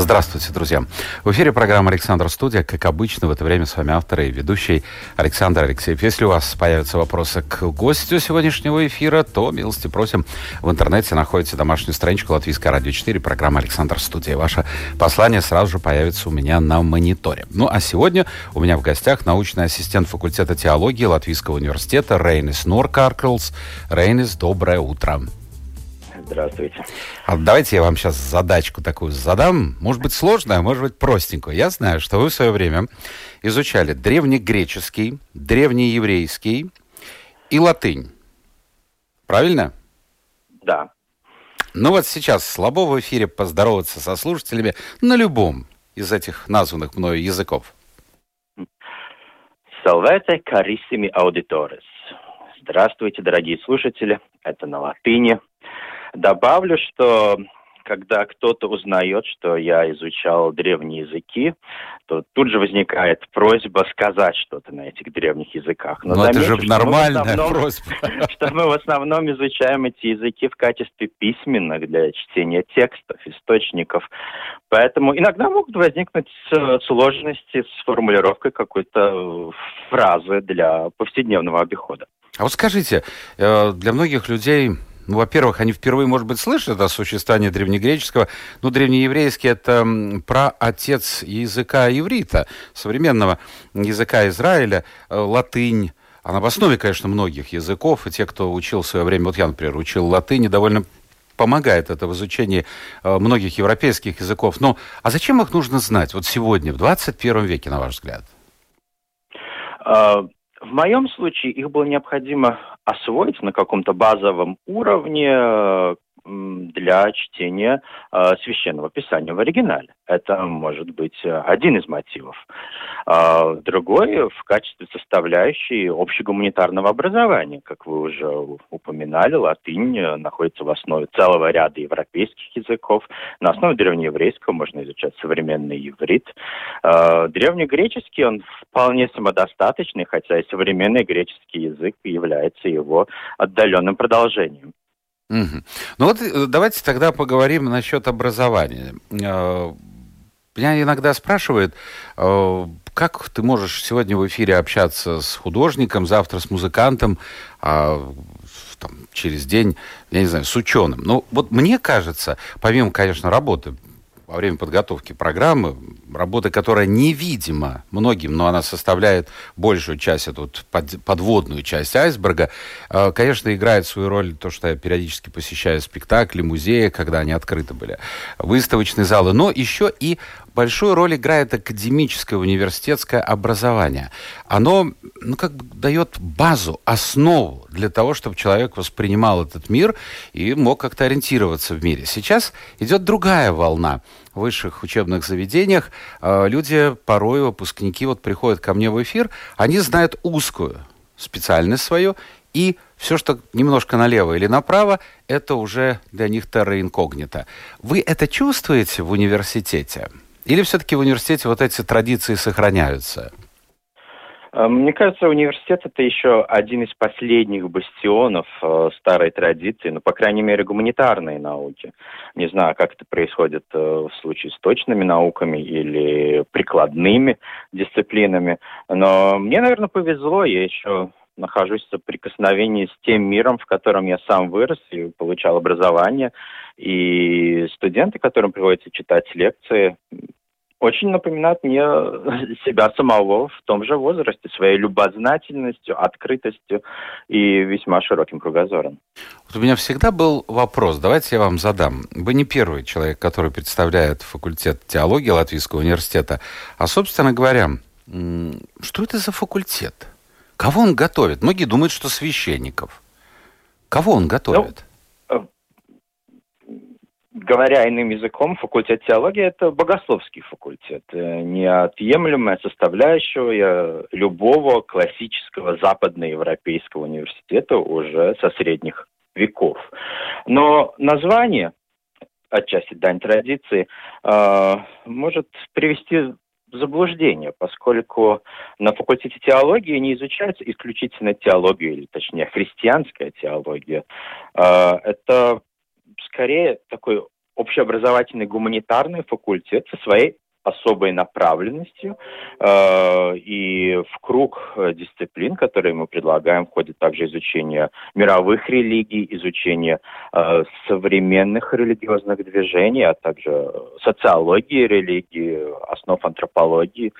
Здравствуйте, друзья. В эфире программа «Александр Студия». Как обычно, в это время с вами автор и ведущий Александр Алексеев. Если у вас появятся вопросы к гостю сегодняшнего эфира, то, милости просим, в интернете находите домашнюю страничку Латвийское радио 4, программа «Александр Студия». Ваше послание сразу же появится у меня на мониторе. Ну, а сегодня у меня в гостях научный ассистент факультета теологии Латвийского университета Рейнис Норкарклс. Рейнис, доброе утро. Здравствуйте. А давайте я вам сейчас задачку такую задам. Может быть сложную, а может быть простенькую. Я знаю, что вы в свое время изучали древнегреческий, древнееврейский и латынь. Правильно? Да. Ну вот сейчас слабо в эфире поздороваться со слушателями на любом из этих названных мною языков. Salvete carissimi auditores. Здравствуйте, дорогие слушатели. Это на латыни. Добавлю, что когда кто-то узнает, что я изучал древние языки, то тут же возникает просьба сказать что-то на этих древних языках. Но, Но замечу, это же нормальная основном, просьба. Что мы в основном изучаем эти языки в качестве письменных для чтения текстов, источников. Поэтому иногда могут возникнуть сложности с формулировкой какой-то фразы для повседневного обихода. А вот скажите, э, для многих людей ну, во-первых, они впервые, может быть, слышат о существовании древнегреческого. Ну, древнееврейский – это про отец языка иврита, современного языка Израиля, э, латынь. Она в основе, конечно, многих языков, и те, кто учил в свое время, вот я, например, учил латынь, довольно помогает это в изучении э, многих европейских языков. Но а зачем их нужно знать вот сегодня, в 21 веке, на ваш взгляд? В моем случае их было необходимо освоить на каком-то базовом уровне, для чтения э, священного писания в оригинале. Это может быть э, один из мотивов. А другой в качестве составляющей общегуманитарного образования. Как вы уже упоминали, латынь находится в основе целого ряда европейских языков. На основе древнееврейского можно изучать современный иврит. Э, древнегреческий, он вполне самодостаточный, хотя и современный греческий язык является его отдаленным продолжением. Угу. Ну вот э, давайте тогда поговорим насчет образования. Э, меня иногда спрашивают, э, как ты можешь сегодня в эфире общаться с художником, завтра с музыкантом, а там, через день, я не знаю, с ученым. Ну, вот мне кажется, помимо, конечно, работы во время подготовки программы, работа, которая невидима многим, но она составляет большую часть, эту под, подводную часть айсберга, э, конечно, играет свою роль то, что я периодически посещаю спектакли, музеи, когда они открыты были, выставочные залы, но еще и большую роль играет академическое университетское образование. Оно, ну, как бы дает базу, основу для того, чтобы человек воспринимал этот мир и мог как-то ориентироваться в мире. Сейчас идет другая волна высших учебных заведениях. А, люди, порой выпускники, вот приходят ко мне в эфир, они знают узкую специальность свою, и все, что немножко налево или направо, это уже для них терра инкогнито. Вы это чувствуете в университете? Или все-таки в университете вот эти традиции сохраняются? Э, мне кажется, университет это еще один из последних бастионов э, старой традиции, ну, по крайней мере, гуманитарной науки. Не знаю, как это происходит э, в случае с точными науками или прикладными дисциплинами, но мне, наверное, повезло, я еще нахожусь в соприкосновении с тем миром, в котором я сам вырос и получал образование. И студенты, которым приходится читать лекции, очень напоминает мне себя самого в том же возрасте, своей любознательностью, открытостью и весьма широким кругозором. Вот у меня всегда был вопрос, давайте я вам задам. Вы не первый человек, который представляет факультет теологии Латвийского университета, а, собственно говоря, что это за факультет? Кого он готовит? Многие думают, что священников. Кого он готовит? Ну, говоря иным языком, факультет теологии – это богословский факультет, э, неотъемлемая составляющая любого классического западноевропейского университета уже со средних веков. Но название, отчасти дань традиции, э, может привести заблуждение, поскольку на факультете теологии не изучается исключительно теология, или точнее христианская теология. Э, это скорее такой общеобразовательный гуманитарный факультет со своей особой направленностью. Э, и в круг дисциплин, которые мы предлагаем, входит также изучение мировых религий, изучение э, современных религиозных движений, а также социологии религии, основ антропологии,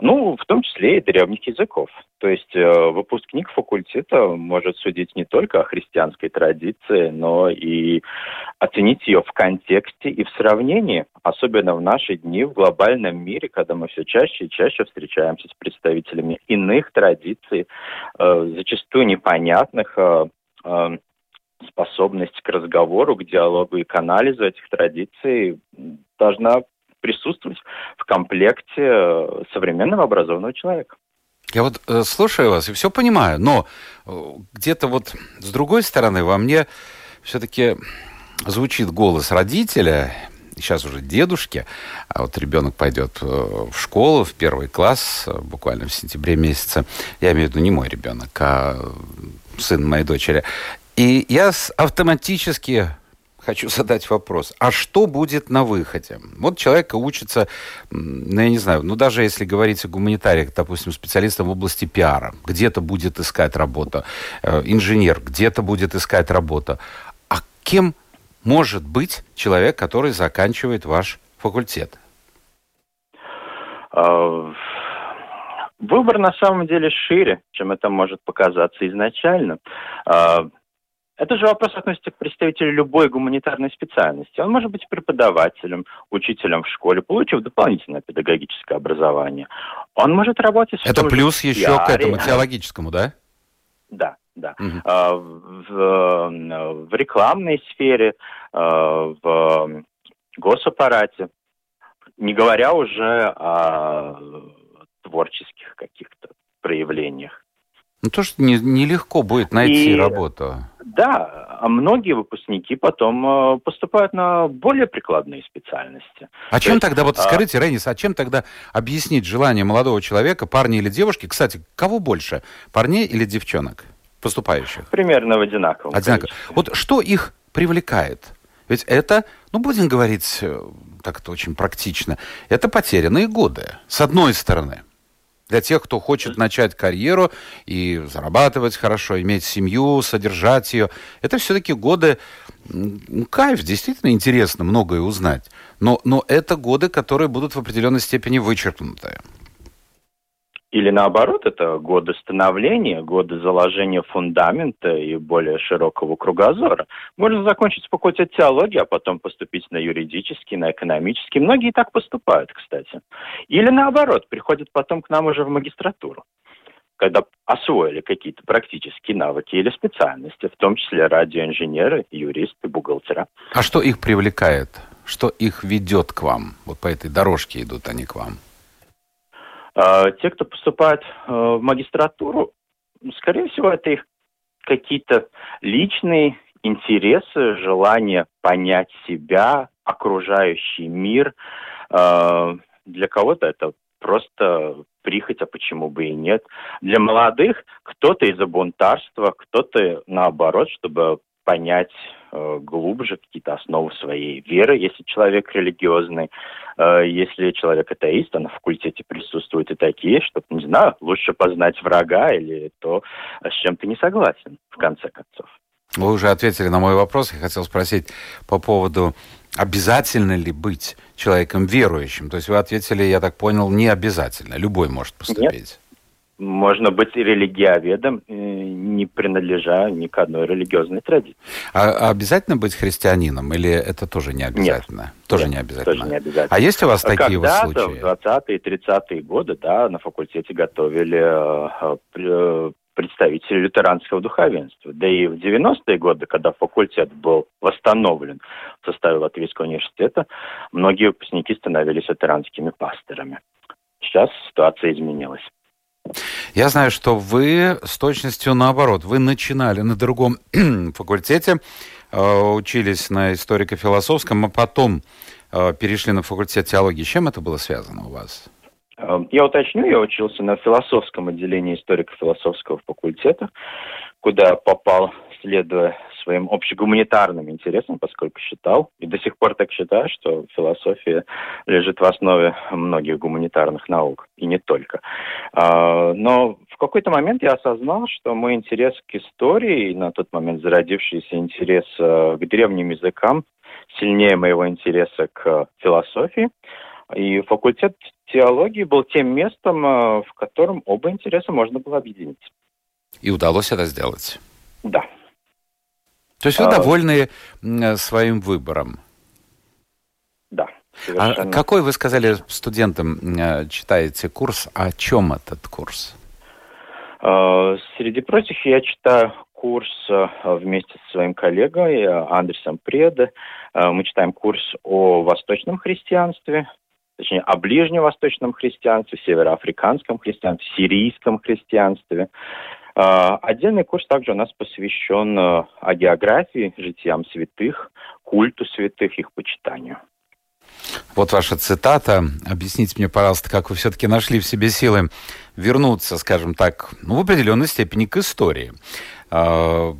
ну, в том числе и древних языков. То есть э, выпускник факультета может судить не только о христианской традиции, но и оценить ее в контексте и в сравнении, особенно в наши дни в глобальном мире, когда мы все чаще и чаще встречаемся с представителями иных традиций, э, зачастую непонятных, э, э, способность к разговору, к диалогу и к анализу этих традиций должна присутствовать в комплекте э, современного образованного человека. Я вот э, слушаю вас и все понимаю, но э, где-то вот с другой стороны во мне все-таки звучит голос родителя, сейчас уже дедушки, а вот ребенок пойдет в школу, в первый класс, буквально в сентябре месяце. Я имею в виду не мой ребенок, а сын моей дочери. И я автоматически хочу задать вопрос. А что будет на выходе? Вот человек учится, ну, я не знаю, ну, даже если говорить о гуманитариях, допустим, специалистом в области пиара, где-то будет искать работу, э, инженер где-то будет искать работу. А кем может быть человек, который заканчивает ваш факультет? А, выбор на самом деле шире, чем это может показаться изначально. Это же вопрос относится к представителю любой гуманитарной специальности. Он может быть преподавателем, учителем в школе, получив дополнительное педагогическое образование. Он может работать... Это плюс еще пиаре. к этому теологическому, да? Да, да. Угу. В, в, в рекламной сфере, а, в госаппарате, не говоря уже о творческих каких-то проявлениях. Ну, то, что нелегко не будет найти и, работу. Да, а многие выпускники потом э, поступают на более прикладные специальности. А то чем есть, тогда, вот а... скажите, Рейнис, а чем тогда объяснить желание молодого человека, парня или девушки, кстати, кого больше, парней или девчонок поступающих? Примерно в одинаковом Одинаково. Вот что их привлекает? Ведь это, ну, будем говорить э, так-то очень практично, это потерянные годы, с одной стороны для тех, кто хочет начать карьеру и зарабатывать хорошо, иметь семью, содержать ее. Это все-таки годы, кайф, действительно интересно многое узнать. Но, но это годы, которые будут в определенной степени вычеркнуты. Или наоборот, это годы становления, годы заложения фундамента и более широкого кругозора. Можно закончить факультет теологии, а потом поступить на юридический, на экономический. Многие так поступают, кстати. Или наоборот, приходят потом к нам уже в магистратуру когда освоили какие-то практические навыки или специальности, в том числе радиоинженеры, юристы, бухгалтера. А что их привлекает? Что их ведет к вам? Вот по этой дорожке идут они к вам. А, те, кто поступает э, в магистратуру, скорее всего, это их какие-то личные интересы, желание понять себя, окружающий мир. А, для кого-то это просто прихоть, а почему бы и нет. Для молодых кто-то из-за бунтарства, кто-то наоборот, чтобы понять э, глубже какие-то основы своей веры, если человек религиозный, э, если человек атеист, а на факультете присутствуют и такие, чтобы, не знаю, лучше познать врага или то, с чем ты не согласен, в конце концов. Вы уже ответили на мой вопрос. Я хотел спросить по поводу, обязательно ли быть человеком верующим. То есть вы ответили, я так понял, не обязательно. Любой может поступить. Нет можно быть религиоведом, э, не принадлежа ни к одной религиозной традиции. А, обязательно быть христианином или это тоже не обязательно? Нет. Тоже Нет, не обязательно. Тоже не обязательно. А есть у вас такие вот случаи? в 20-е, 30-е годы, да, на факультете готовили э, э, представителей лютеранского духовенства. Да и в 90-е годы, когда факультет был восстановлен в составе Латвийского университета, многие выпускники становились лютеранскими пасторами. Сейчас ситуация изменилась. Я знаю, что вы с точностью наоборот. Вы начинали на другом факультете, э, учились на историко-философском, а потом э, перешли на факультет теологии. Чем это было связано у вас? Эм, я уточню, я учился на философском отделении историко-философского факультета, куда попал, следуя своим общегуманитарным интересам, поскольку считал, и до сих пор так считаю, что философия лежит в основе многих гуманитарных наук, и не только. А, но в какой-то момент я осознал, что мой интерес к истории, на тот момент зародившийся интерес э, к древним языкам, сильнее моего интереса к философии, и факультет теологии был тем местом, э, в котором оба интереса можно было объединить. И удалось это сделать? Да. То есть вы а... довольны своим выбором? Да. А какой, вы сказали, студентам э, читаете курс? О чем этот курс? Э, среди прочих я читаю курс вместе со своим коллегой Андресом Преде. Мы читаем курс о восточном христианстве, точнее, о ближневосточном христианстве, североафриканском христианстве, сирийском христианстве. А, отдельный курс также у нас посвящен э, о географии, житиям святых, культу святых, их почитанию. Вот ваша цитата. Объясните мне, пожалуйста, как вы все-таки нашли в себе силы вернуться, скажем так, ну, в определенной степени к истории. А,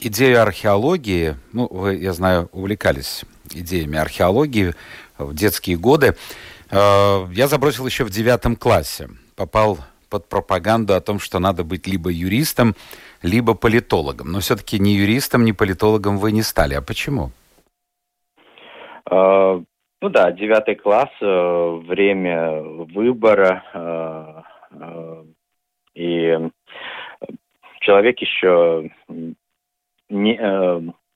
идея археологии, ну, вы, я знаю, увлекались идеями археологии в детские годы. Э, я забросил еще в девятом классе. Попал под пропаганду о том, что надо быть либо юристом, либо политологом. Но все-таки ни юристом, ни политологом вы не стали. А почему? Uh, ну да, девятый класс, uh, время выбора, uh, и человек еще не,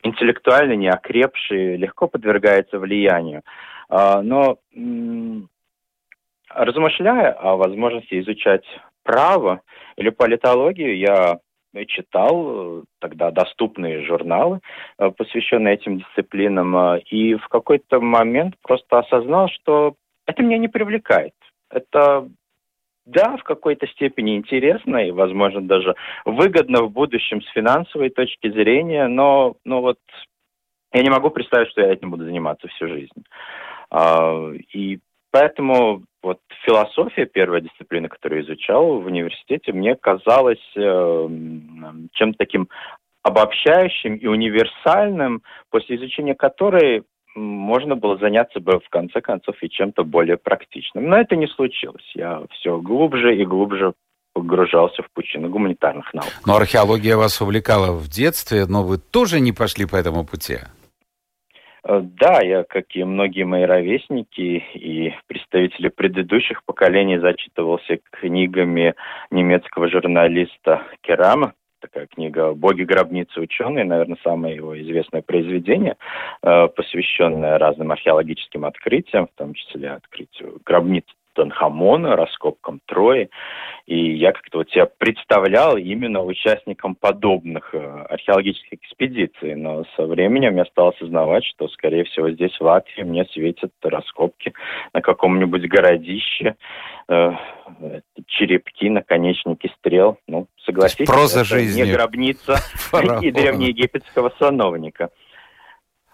интеллектуально не окрепший, легко подвергается влиянию. А, но размышляя о возможности изучать право или политологию, я читал э, тогда доступные журналы, э, посвященные этим дисциплинам, э, и в какой-то момент просто осознал, что это меня не привлекает. Это да, в какой-то степени интересно и, возможно, даже выгодно в будущем с финансовой точки зрения, но, но вот я не могу представить, что я этим буду заниматься всю жизнь. А, и поэтому вот философия, первая дисциплина, которую я изучал в университете, мне казалась э, чем-то таким обобщающим и универсальным, после изучения которой можно было заняться бы в конце концов и чем-то более практичным. Но это не случилось. Я все глубже и глубже погружался в пучину гуманитарных наук. Но археология вас увлекала в детстве, но вы тоже не пошли по этому пути? Э, да, я, как и многие мои ровесники и представители предыдущих поколений, зачитывался книгами немецкого журналиста Керама, такая книга «Боги, гробницы, ученые», наверное, самое его известное произведение, э, посвященное разным археологическим открытиям, в том числе открытию гробниц Тутанхамона, раскопкам Трои. И я как-то вот себя представлял именно участником подобных э, археологических экспедиций. Но со временем я стал осознавать, что, скорее всего, здесь в Латвии мне светят раскопки на каком-нибудь городище, э, черепки, наконечники стрел. Ну, согласитесь, Проза это жизни. не гробница и древнеегипетского сановника.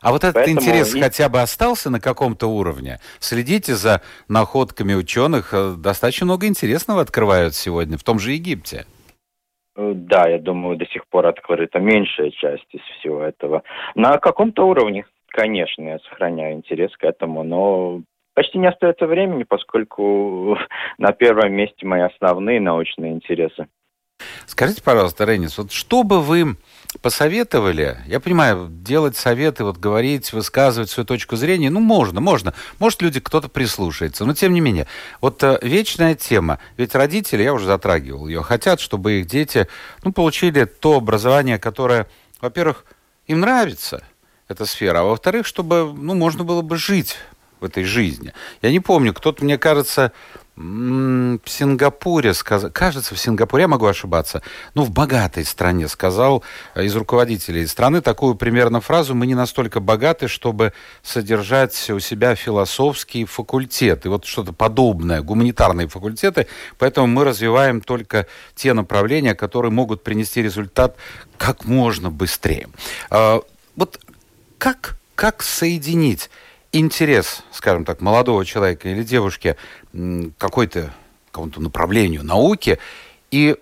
А вот этот Поэтому интерес и... хотя бы остался на каком-то уровне? Следите за находками ученых. Э, достаточно много интересного открывают сегодня в том же Египте. Э, да, я думаю, до сих пор открыта меньшая часть из всего этого. На каком-то уровне, конечно, я сохраняю интерес к этому, но почти не остается времени, поскольку на первом месте мои основные научные интересы. Скажите, пожалуйста, Ренис, вот что бы вы посоветовали, я понимаю, делать советы, вот говорить, высказывать свою точку зрения, ну, можно, можно. Может, люди, кто-то прислушается, но тем не менее. Вот э, вечная тема, ведь родители, я уже затрагивал ее, хотят, чтобы их дети, ну, получили то образование, которое, во-первых, им нравится, эта сфера, а во-вторых, чтобы, ну, можно было бы жить в этой жизни. Я не помню, кто-то, мне кажется, в Сингапуре, сказ... кажется, в Сингапуре, я могу ошибаться, ну, в богатой стране, сказал э, из руководителей страны такую примерно фразу, мы не настолько богаты, чтобы содержать у себя философские факультеты, вот что-то подобное, гуманитарные факультеты, поэтому мы развиваем только те направления, которые могут принести результат как можно быстрее. А, вот как, как соединить интерес, скажем так, молодого человека или девушки какой-то какому-то направлению науки и,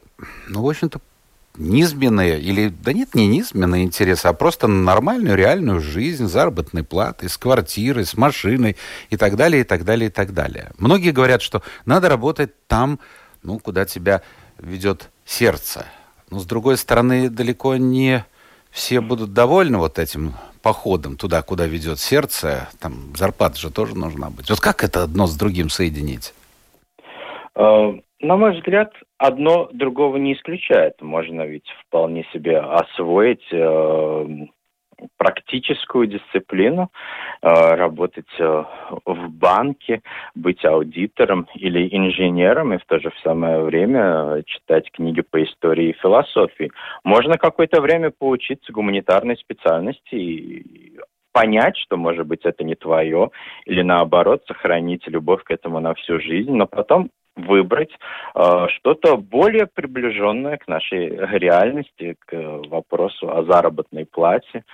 ну, в общем-то, низменные, или, да нет, не низменные интересы, а просто нормальную реальную жизнь, заработной платы, с квартирой, с машиной и так далее, и так далее, и так далее. Многие говорят, что надо работать там, ну, куда тебя ведет сердце. Но, с другой стороны, далеко не все будут довольны вот этим походом туда, куда ведет сердце, там зарплата же тоже нужна быть. Вот как это одно с другим соединить? Э, на мой взгляд, одно другого не исключает. Можно ведь вполне себе освоить э, практическую дисциплину, э, работать э, в банке, быть аудитором или инженером и в то же самое время читать книги по истории и философии. Можно какое-то время поучиться гуманитарной специальности и понять, что, может быть, это не твое, или наоборот, сохранить любовь к этому на всю жизнь, но потом выбрать э, что-то более приближенное к нашей реальности, к вопросу о заработной плате.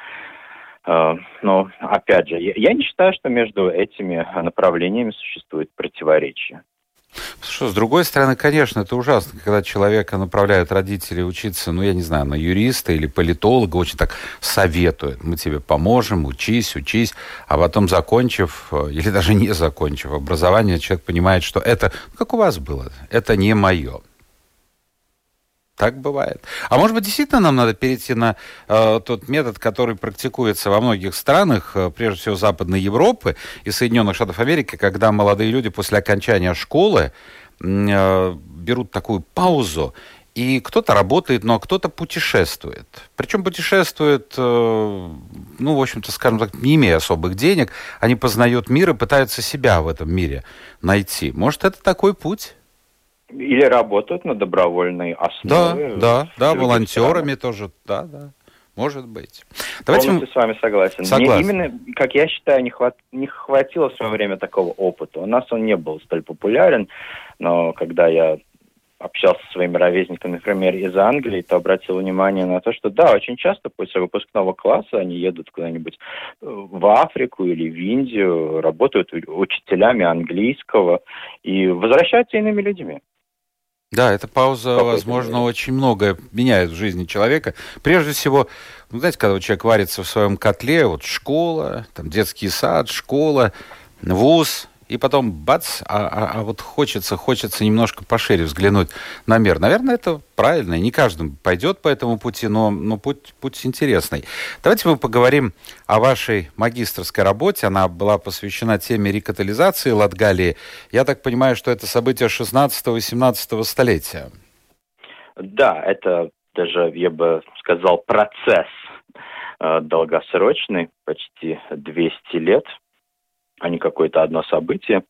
Э, но, опять же, я, я не считаю, что между этими направлениями существует противоречие. Что, с другой стороны, конечно, это ужасно, когда человека направляют родители учиться, ну, я не знаю, на юриста или политолога, очень так советуют. Мы тебе поможем, учись, учись. А потом, закончив, э, или даже не закончив образование, человек понимает, что это, как у вас было, это не мое. Так бывает. А может быть, действительно нам надо перейти на э, тот метод, который практикуется во многих странах, э, прежде всего Западной Европы и Соединенных Штатов Америки, когда молодые люди после окончания школы э, берут такую паузу, и кто-то работает, но кто-то путешествует. Причем путешествует, э, ну, в общем-то, скажем так, не имея особых денег, они познают мир и пытаются себя в этом мире найти. Может, это такой путь? Или работают на добровольной основе. Да, да, да, волонтерами тоже, да, да. Может быть. Давайте Полностью мы... с вами согласен. согласен. Мне именно, как я считаю, не, хват... не хватило в свое время такого опыта. У нас он не был столь популярен, но когда я общался со своими ровесниками, например, из Англии, то обратил внимание на то, что да, очень часто после выпускного класса они едут куда-нибудь э, в Африку или в Индию, работают учителями английского и возвращаются иными людьми. Да, эта пауза, Какой возможно, очень многое меняет в жизни человека. Прежде всего, ну, знаете, когда человек варится в своем котле, вот школа, там детский сад, школа, вуз, и потом бац, а, а, а вот хочется, хочется немножко пошире взглянуть на мир. Наверное, это правильно, не каждый пойдет по этому пути, но, но путь, путь интересный. Давайте мы поговорим о вашей магистрской работе. Она была посвящена теме рекатализации Латгалии. Я так понимаю, что это событие 16-18 столетия. Да, это даже, я бы сказал, процесс э, долгосрочный, почти 200 лет – а не какое-то одно событие.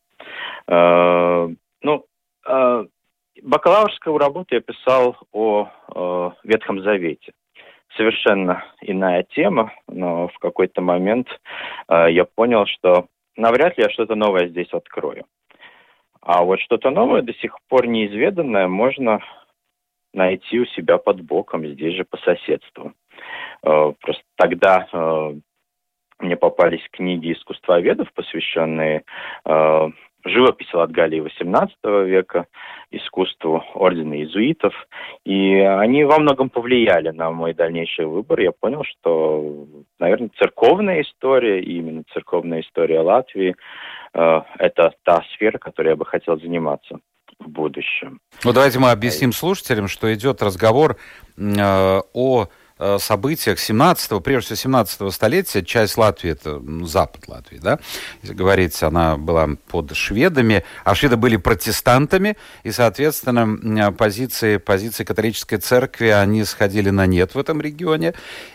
Э, ну, э, бакалаврскую работу я писал о э, Ветхом Завете. Совершенно иная тема, но в какой-то момент я понял, что навряд ли я что-то новое здесь открою. А вот что-то новое, до сих пор неизведанное, можно найти у себя под боком, здесь же по соседству. Просто тогда мне попались книги искусствоведов, посвященные э, живописи Латгалии XVIII века, искусству ордена иезуитов. И они во многом повлияли на мой дальнейший выбор. Я понял, что, наверное, церковная история, и именно церковная история Латвии, э, это та сфера, которой я бы хотел заниматься в будущем. Ну, давайте мы объясним слушателям, что идет разговор э, о событиях 17-го, прежде всего 17-го столетия, часть Латвии, это ну, запад Латвии, да, если говорить, она была под шведами, а шведы были протестантами, и, соответственно, позиции, позиции католической церкви, они сходили на нет в этом регионе,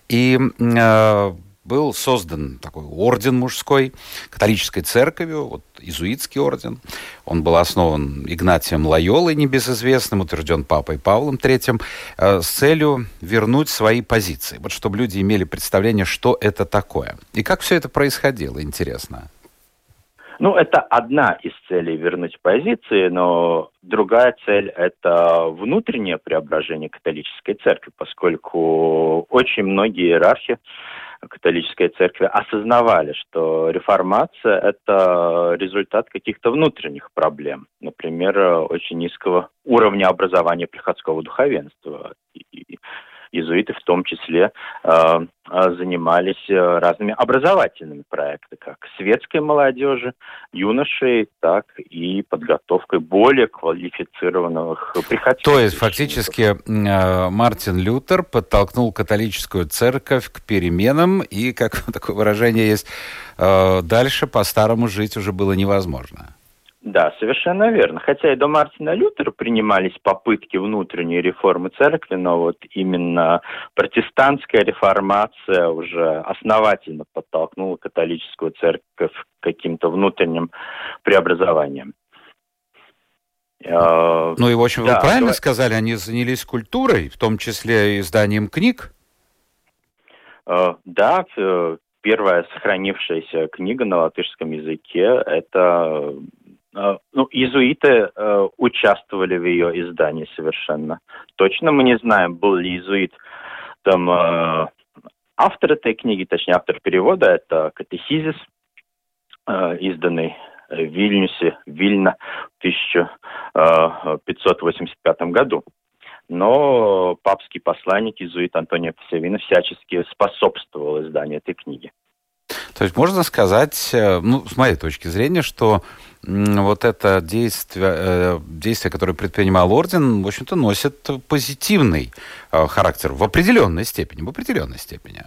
и э, был создан такой орден мужской католической церковью, вот иезуитский орден. Он был основан Игнатием Лайолой, небезызвестным, утвержден Папой Павлом III, э, с целью вернуть свои позиции, вот чтобы люди имели представление, что это такое. И как все это происходило, интересно. Ну, это одна из целей вернуть позиции, но другая цель – это внутреннее преображение католической церкви, поскольку очень многие иерархи католической церкви осознавали, что реформация – это результат каких-то внутренних проблем. Например, очень низкого уровня образования приходского духовенства. И иезуиты в том числе э, э, занимались э, разными образовательными проектами, как светской молодежи, юношей, так и подготовкой более квалифицированных приходских. То есть фактически Мартин Лютер подтолкнул католическую церковь к переменам, и, как такое выражение есть, дальше по-старому жить уже было невозможно. Да, совершенно верно. Хотя и до Мартина Лютера принимались попытки внутренней реформы церкви, но вот именно протестантская реформация уже основательно подтолкнула католическую церковь к каким-то внутренним преобразованиям. Э, ну и, в общем, да, вы правильно давай... сказали, они занялись культурой, в том числе изданием книг? Э, да, первая сохранившаяся книга на латышском языке – это Э, ну, иезуиты э, участвовали в ее издании совершенно. Точно мы не знаем, был ли иезуит там э, автор этой книги, точнее автор перевода, это Катехизис, э, изданный в Вильнюсе, Вильна в 1585 году. Но папский посланник, иезуит Антонио Псевина, всячески способствовал изданию этой книги. То есть можно сказать, э, ну, с моей точки зрения, что вот это действие, э, действие, которое предпринимал орден, в общем-то, носит позитивный э, характер в определенной степени, в определенной степени.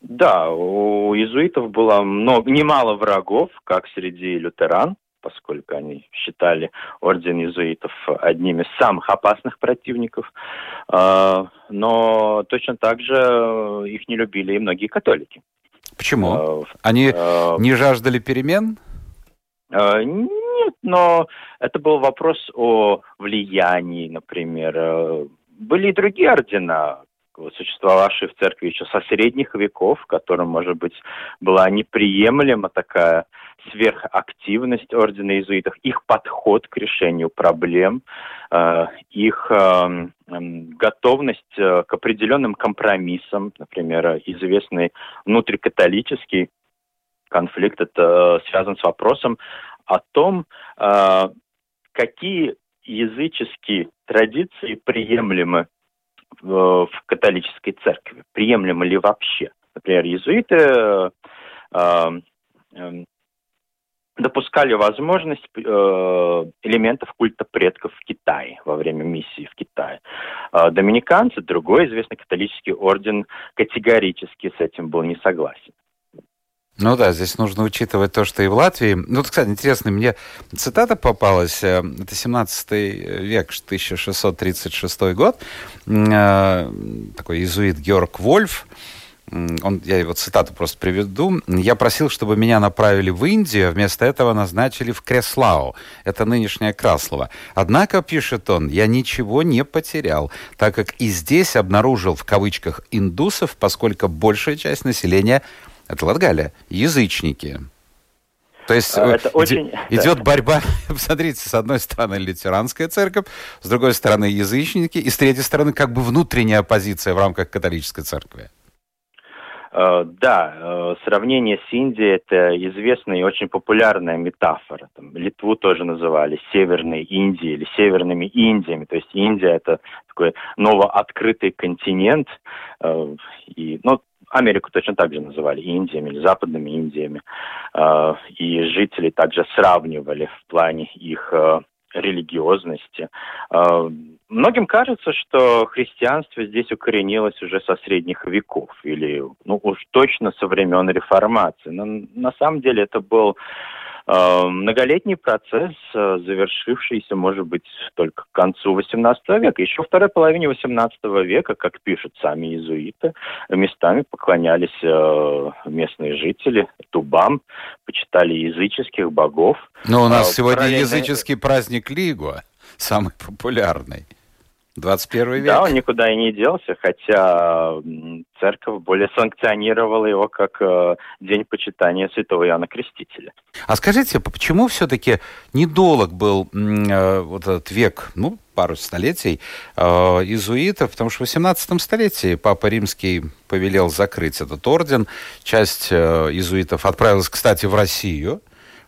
Да, у иезуитов было много, немало врагов, как среди лютеран, поскольку они считали орден иезуитов одним из самых опасных противников. Но точно так же их не любили и многие католики. Почему? Они не жаждали перемен? Нет, но это был вопрос о влиянии, например. Э, были и другие ордена, существовавшие в церкви еще со средних веков, которым, может быть, была неприемлема такая сверхактивность ордена иезуитов, их подход к решению проблем, э, их э, готовность к определенным компромиссам, например, известный внутрикатолический конфликт, это связан с вопросом о том, э, какие языческие традиции приемлемы в, в католической церкви, приемлемы ли вообще. Например, иезуиты э, э, допускали возможность э, элементов культа предков в Китае во время миссии в Китае. Э, доминиканцы, другой известный католический орден, категорически с этим был не согласен. Ну да, здесь нужно учитывать то, что и в Латвии... Ну, кстати, интересно, мне цитата попалась. Э, это 17 век, 1636 год. Э, такой иезуит Георг Вольф. Он, я его цитату просто приведу. «Я просил, чтобы меня направили в Индию, а вместо этого назначили в Креслау. Это нынешнее Краслово. Однако, пишет он, я ничего не потерял, так как и здесь обнаружил в кавычках индусов, поскольку большая часть населения это Латгалия, язычники. То есть а, это очень... идет да. борьба, посмотрите, с одной стороны лютеранская церковь, с другой стороны язычники, и с третьей стороны как бы внутренняя оппозиция в рамках католической церкви. Uh, да, uh, сравнение с Индией – это известная и очень популярная метафора. Там, Литву тоже называли Северной Индией или Северными Индиями. То есть Индия – это такой новооткрытый континент. И, ну, Америку точно так же называли Индиями или Западными Индиями. А, и жители также сравнивали в плане их а, религиозности. А, многим кажется, что христианство здесь укоренилось уже со средних веков или, ну, уж точно со времен реформации. Но на самом деле это был Э, многолетний процесс, э, завершившийся, может быть, только к концу XVIII века. Еще во второй половине XVIII века, как пишут сами иезуиты, местами поклонялись э, местные жители дубам, почитали языческих богов. Но у нас сегодня параллельно... языческий праздник Лигуа, самый популярный. 21 век. Да, он никуда и не делся, хотя церковь более санкционировала его как э, день почитания святого Иоанна Крестителя. А скажите, почему все-таки недолг был э, вот этот век, ну, пару столетий, э, иезуитов, потому что в 18 столетии Папа Римский повелел закрыть этот орден. Часть э, иезуитов отправилась, кстати, в Россию,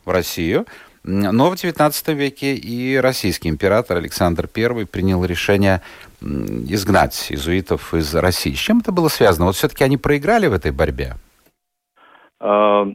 в Россию, но в XIX веке и российский император Александр I принял решение изгнать иезуитов из России. С чем это было связано? Вот все-таки они проиграли в этой борьбе? А,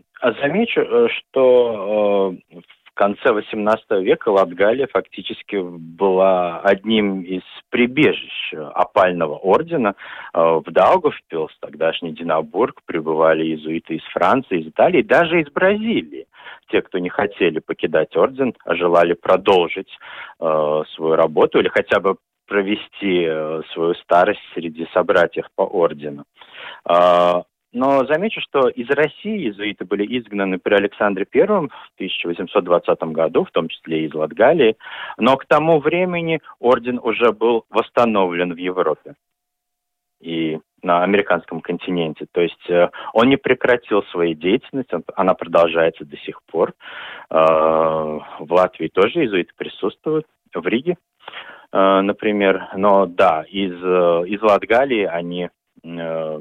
замечу, э, что э, конце XVIII века Латгалия фактически была одним из прибежищ опального ордена. Э, в Даугавпилс, тогдашний Динабург, прибывали иезуиты из Франции, из Италии, даже из Бразилии те, кто не хотели покидать орден, а желали продолжить э, свою работу или хотя бы провести э, свою старость среди собратьев по ордену. Но замечу, что из России иезуиты были изгнаны при Александре I в 1820 году, в том числе и из Латгалии, но к тому времени орден уже был восстановлен в Европе. И на американском континенте. То есть э, он не прекратил своей деятельность, он, она продолжается до сих пор. Э, в Латвии тоже иезуиты присутствуют, в Риге, э, например. Но да, из, э, из Латгалии они э,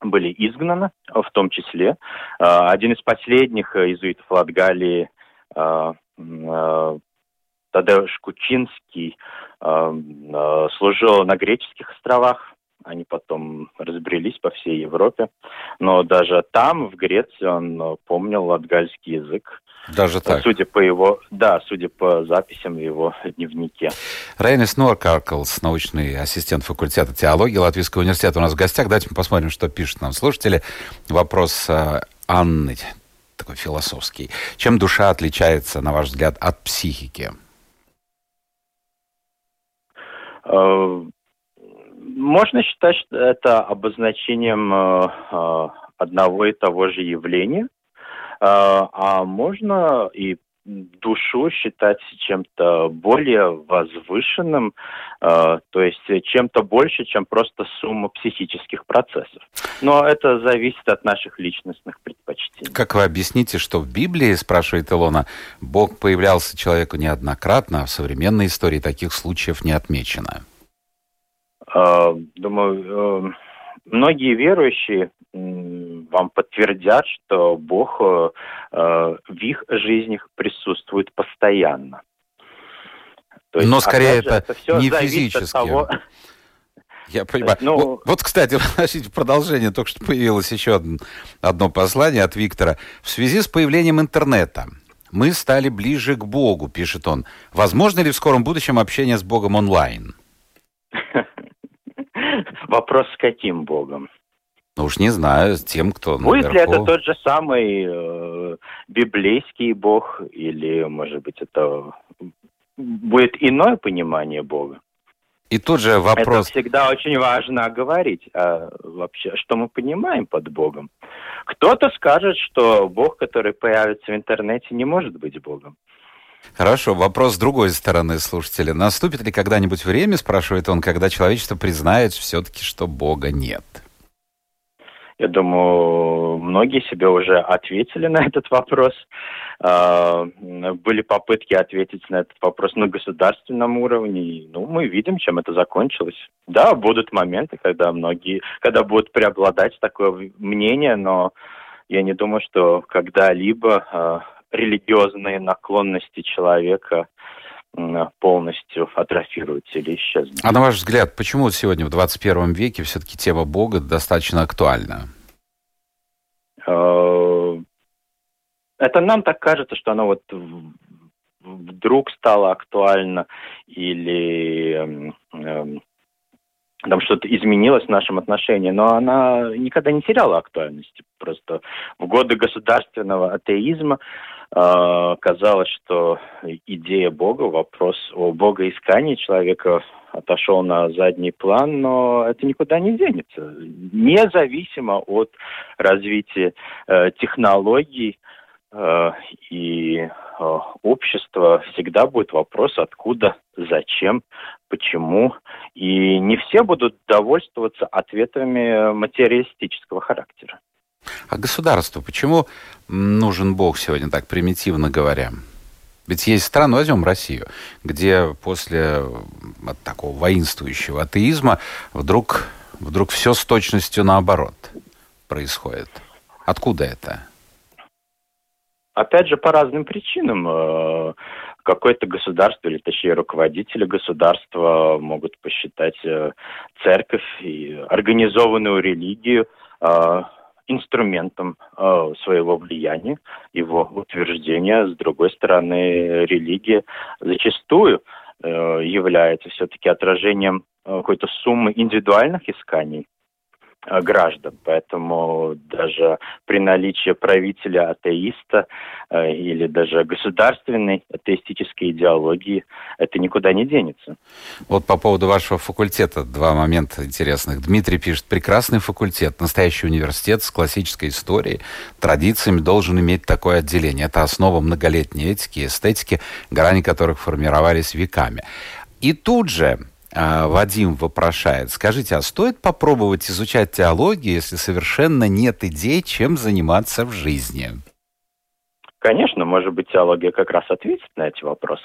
были изгнаны, в том числе. Э, один из последних иезуитов Латгалии э, э, Тадеуш Кучинский э, э, служил на греческих островах, они потом разбрелись по всей Европе. Но даже там, в Греции, он э, помнил латгальский язык. Даже так? Судя по его, да, судя по записям в его дневнике. Рейнис Норкарклс, научный ассистент факультета теологии Латвийского университета у нас в гостях. Давайте мы посмотрим, что пишут нам слушатели. Вопрос э, Анны, такой философский. Чем душа отличается, на ваш взгляд, от психики? Э, можно считать, что это обозначением э, одного и того же явления, а можно и душу считать чем-то более возвышенным, э, то есть чем-то больше, чем просто сумма психических процессов. Но это зависит от наших личностных предпочтений. Как вы объясните, что в Библии, спрашивает Илона, Бог появлялся человеку неоднократно, а в современной истории таких случаев не отмечено? Э, думаю, э, многие верующие вам подтвердят, что Бог э, в их жизнях присутствует постоянно. То есть, Но скорее это, это не физически. Того... Я понимаю. Ну, вот, вот, кстати, в продолжение только что появилось еще одно послание от Виктора. В связи с появлением интернета мы стали ближе к Богу, пишет он. Возможно ли в скором будущем общение с Богом онлайн? Вопрос с каким богом? Ну уж не знаю, с тем, кто Будет наверху. ли это тот же самый э, библейский бог, или, может быть, это будет иное понимание бога? И тут же вопрос... Это всегда очень важно говорить, а вообще, что мы понимаем под Богом. Кто-то скажет, что Бог, который появится в интернете, не может быть Богом. Хорошо, вопрос с другой стороны слушателя. Наступит ли когда-нибудь время, спрашивает он, когда человечество признает все-таки, что Бога нет? Я думаю, многие себе уже ответили на этот вопрос. А, были попытки ответить на этот вопрос на государственном уровне. Ну, мы видим, чем это закончилось. Да, будут моменты, когда многие, когда будут преобладать такое мнение, но я не думаю, что когда-либо а, религиозные наклонности человека полностью атрофируются или исчезнут. А на ваш взгляд, почему сегодня в 21 веке все-таки тема Бога достаточно актуальна? Э, это нам так кажется, что она вот вдруг стала актуальна или эм, там что-то изменилось в нашем отношении, но она никогда не теряла актуальности. Просто в годы государственного атеизма казалось, что идея Бога, вопрос о богоискании человека отошел на задний план, но это никуда не денется. Независимо от развития э, технологий э, и э, общества, всегда будет вопрос, откуда, зачем, почему. И не все будут довольствоваться ответами материалистического характера. А государству почему нужен Бог сегодня, так примитивно говоря? Ведь есть страны, возьмем Россию, где после от такого воинствующего атеизма вдруг, вдруг все с точностью наоборот происходит. Откуда это? Опять же, по разным причинам. Э, какое-то государство, или точнее руководители государства могут посчитать э, церковь и организованную религию э, инструментом э, своего влияния, его утверждения. С другой стороны, религия зачастую э, является все-таки отражением э, какой-то суммы индивидуальных исканий граждан. Поэтому даже при наличии правителя атеиста э, или даже государственной атеистической идеологии это никуда не денется. Вот по поводу вашего факультета два момента интересных. Дмитрий пишет, прекрасный факультет, настоящий университет с классической историей, традициями должен иметь такое отделение. Это основа многолетней этики и эстетики, грани которых формировались веками. И тут же Вадим вопрошает, скажите, а стоит попробовать изучать теологию, если совершенно нет идей, чем заниматься в жизни? Конечно, может быть, теология как раз ответит на эти вопросы.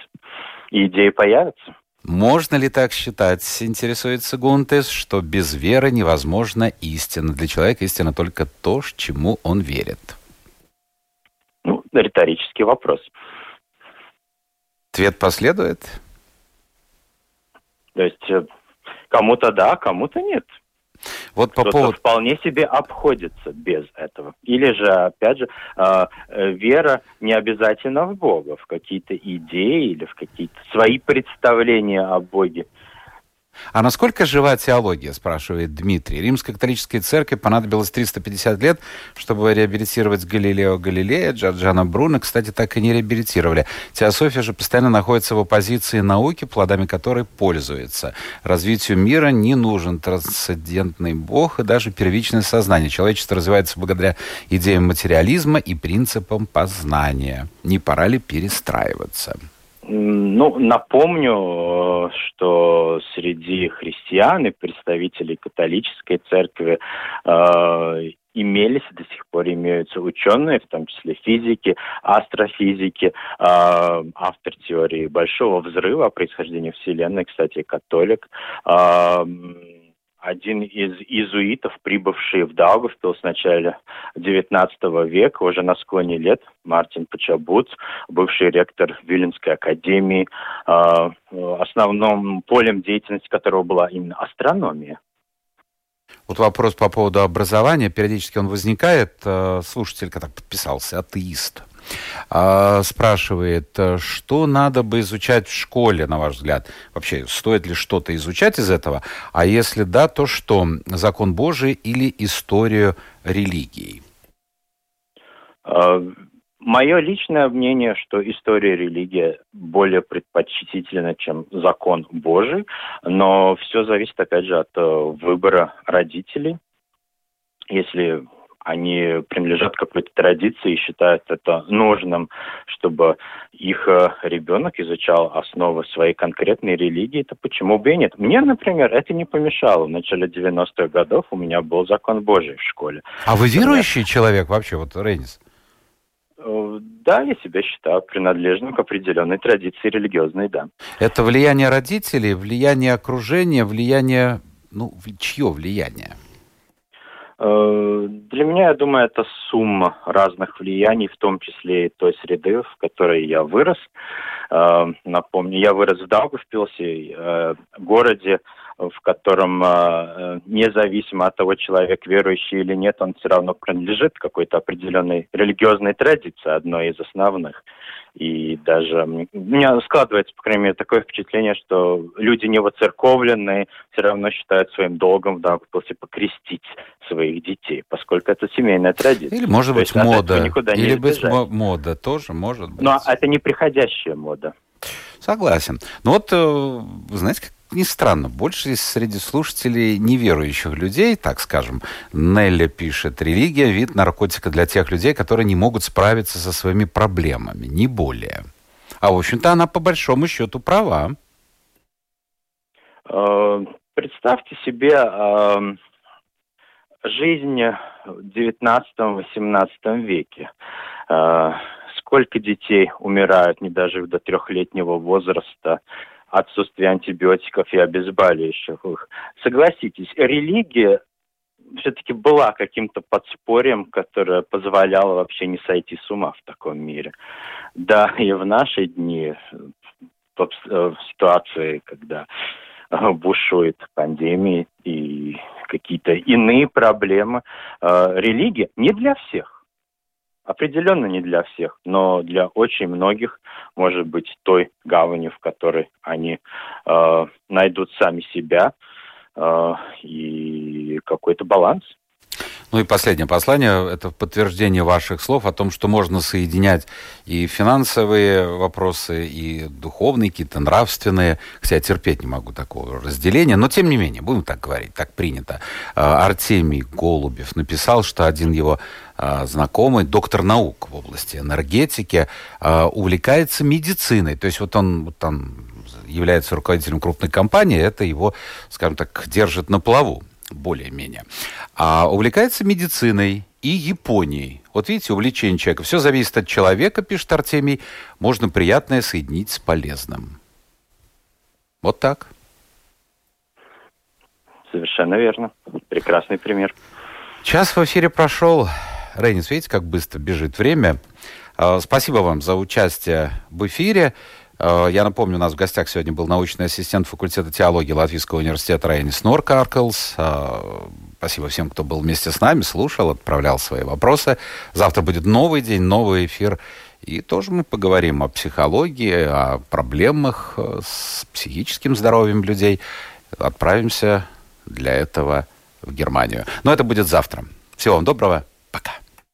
И идеи появятся. Можно ли так считать, интересуется Гунтес, что без веры невозможна истина? Для человека истина только то, чему он верит. Ну, риторический вопрос. Ответ последует? То есть э, кому-то да, кому-то нет. Вот по поводу... вполне себе обходится без этого. Или же, опять же, э, э, вера не обязательно в Бога, в какие-то идеи или в какие-то свои представления о Боге. А насколько жива теология, спрашивает Дмитрий. Римской католической церкви понадобилось 350 лет, чтобы реабилитировать Галилео Галилея, Джорджана Бруно, кстати, так и не реабилитировали. Теософия же постоянно находится в оппозиции науки, плодами которой пользуется. Развитию мира не нужен трансцендентный бог и даже первичное сознание. Человечество развивается благодаря идеям материализма и принципам познания. Не пора ли перестраиваться? Ну, напомню, что среди христиан и представителей католической церкви э, имелись до сих пор имеются ученые, в том числе физики, астрофизики, э, автор теории Большого взрыва о происхождении Вселенной, кстати, католик. Э, один из иезуитов, прибывший в Даугавпилс в начале XIX века, уже на склоне лет, Мартин Почабут, бывший ректор Виленской академии, а, основным полем деятельности которого была именно астрономия. Вот вопрос по поводу образования. Периодически он возникает. Э, слушатель, как подписался, атеист. А, спрашивает, э, что надо бы изучать в школе, на ваш взгляд? Вообще, стоит ли что-то изучать из этого? А если да, то что? Закон Божий или историю религии? А, Мое личное мнение, что история религии более предпочтительна, чем закон Божий, но все зависит, опять же, от э, выбора родителей. Если они принадлежат какой-то традиции и считают это нужным, чтобы их э, ребенок изучал основы своей конкретной религии, то почему бы и нет? Мне, например, это не помешало. В начале 90-х годов у меня был закон Божий в школе. А вы верующий человек вообще, вот, Рейнис? Э, да, я себя считаю принадлежным к определенной традиции религиозной, да. Это влияние родителей, влияние окружения, влияние, ну, чье влияние? Э, для меня, я думаю, это сумма разных влияний, в том числе и той среды, в которой я вырос. Э, напомню, я вырос в Даугавпилсе, э, городе, в котором независимо от того, человек верующий или нет, он все равно принадлежит какой-то определенной религиозной традиции, одной из основных. И даже у меня складывается, по крайней мере, такое впечатление, что люди не воцерковленные все равно считают своим долгом в данном смысле покрестить своих детей, поскольку это семейная традиция. Или, может То быть, мода. Или быть мода тоже может быть. Но это не приходящая мода. Согласен. Ну вот, э, знаете, как ни странно, больше среди слушателей неверующих людей, так скажем, Нелли пишет, религия – вид наркотика для тех людей, которые не могут справиться со своими проблемами, не более. А, в общем-то, она по большому счету права. Э, представьте себе э, жизнь в 19-18 веке. Э, сколько детей умирают, не дожив до трехлетнего возраста, отсутствие антибиотиков и обезболивающих. Согласитесь, религия все-таки была каким-то подспорьем, которое позволяло вообще не сойти с ума в таком мире. Да, и в наши дни, в э, ситуации, когда э, бушует пандемия и какие-то иные проблемы, э, религия не для всех определенно не для всех, но для очень многих может быть той гаванью, в которой они э, найдут сами себя э, и какой-то баланс. Ну и последнее послание – это подтверждение ваших слов о том, что можно соединять и финансовые вопросы, и духовные, какие-то нравственные. Хотя я терпеть не могу такого разделения, но тем не менее, будем так говорить, так принято. А, Артемий Голубев написал, что один его а, знакомый, доктор наук в области энергетики, а, увлекается медициной. То есть вот он вот там является руководителем крупной компании, это его, скажем так, держит на плаву более-менее. А увлекается медициной и Японией. Вот видите, увлечение человека. Все зависит от человека, пишет Артемий. Можно приятное соединить с полезным. Вот так. Совершенно верно. Прекрасный пример. Час в эфире прошел. Рейнис, видите, как быстро бежит время. А, спасибо вам за участие в эфире. Э, я напомню, у нас в гостях сегодня был научный ассистент факультета теологии Латвийского университета Рейнис Норкарклс. Э, спасибо всем, кто был вместе с нами, слушал, отправлял свои вопросы. Завтра будет новый день, новый эфир. И тоже мы поговорим о психологии, о проблемах э, с психическим здоровьем людей. Отправимся для этого в Германию. Но это будет завтра. Всего вам доброго. Пока.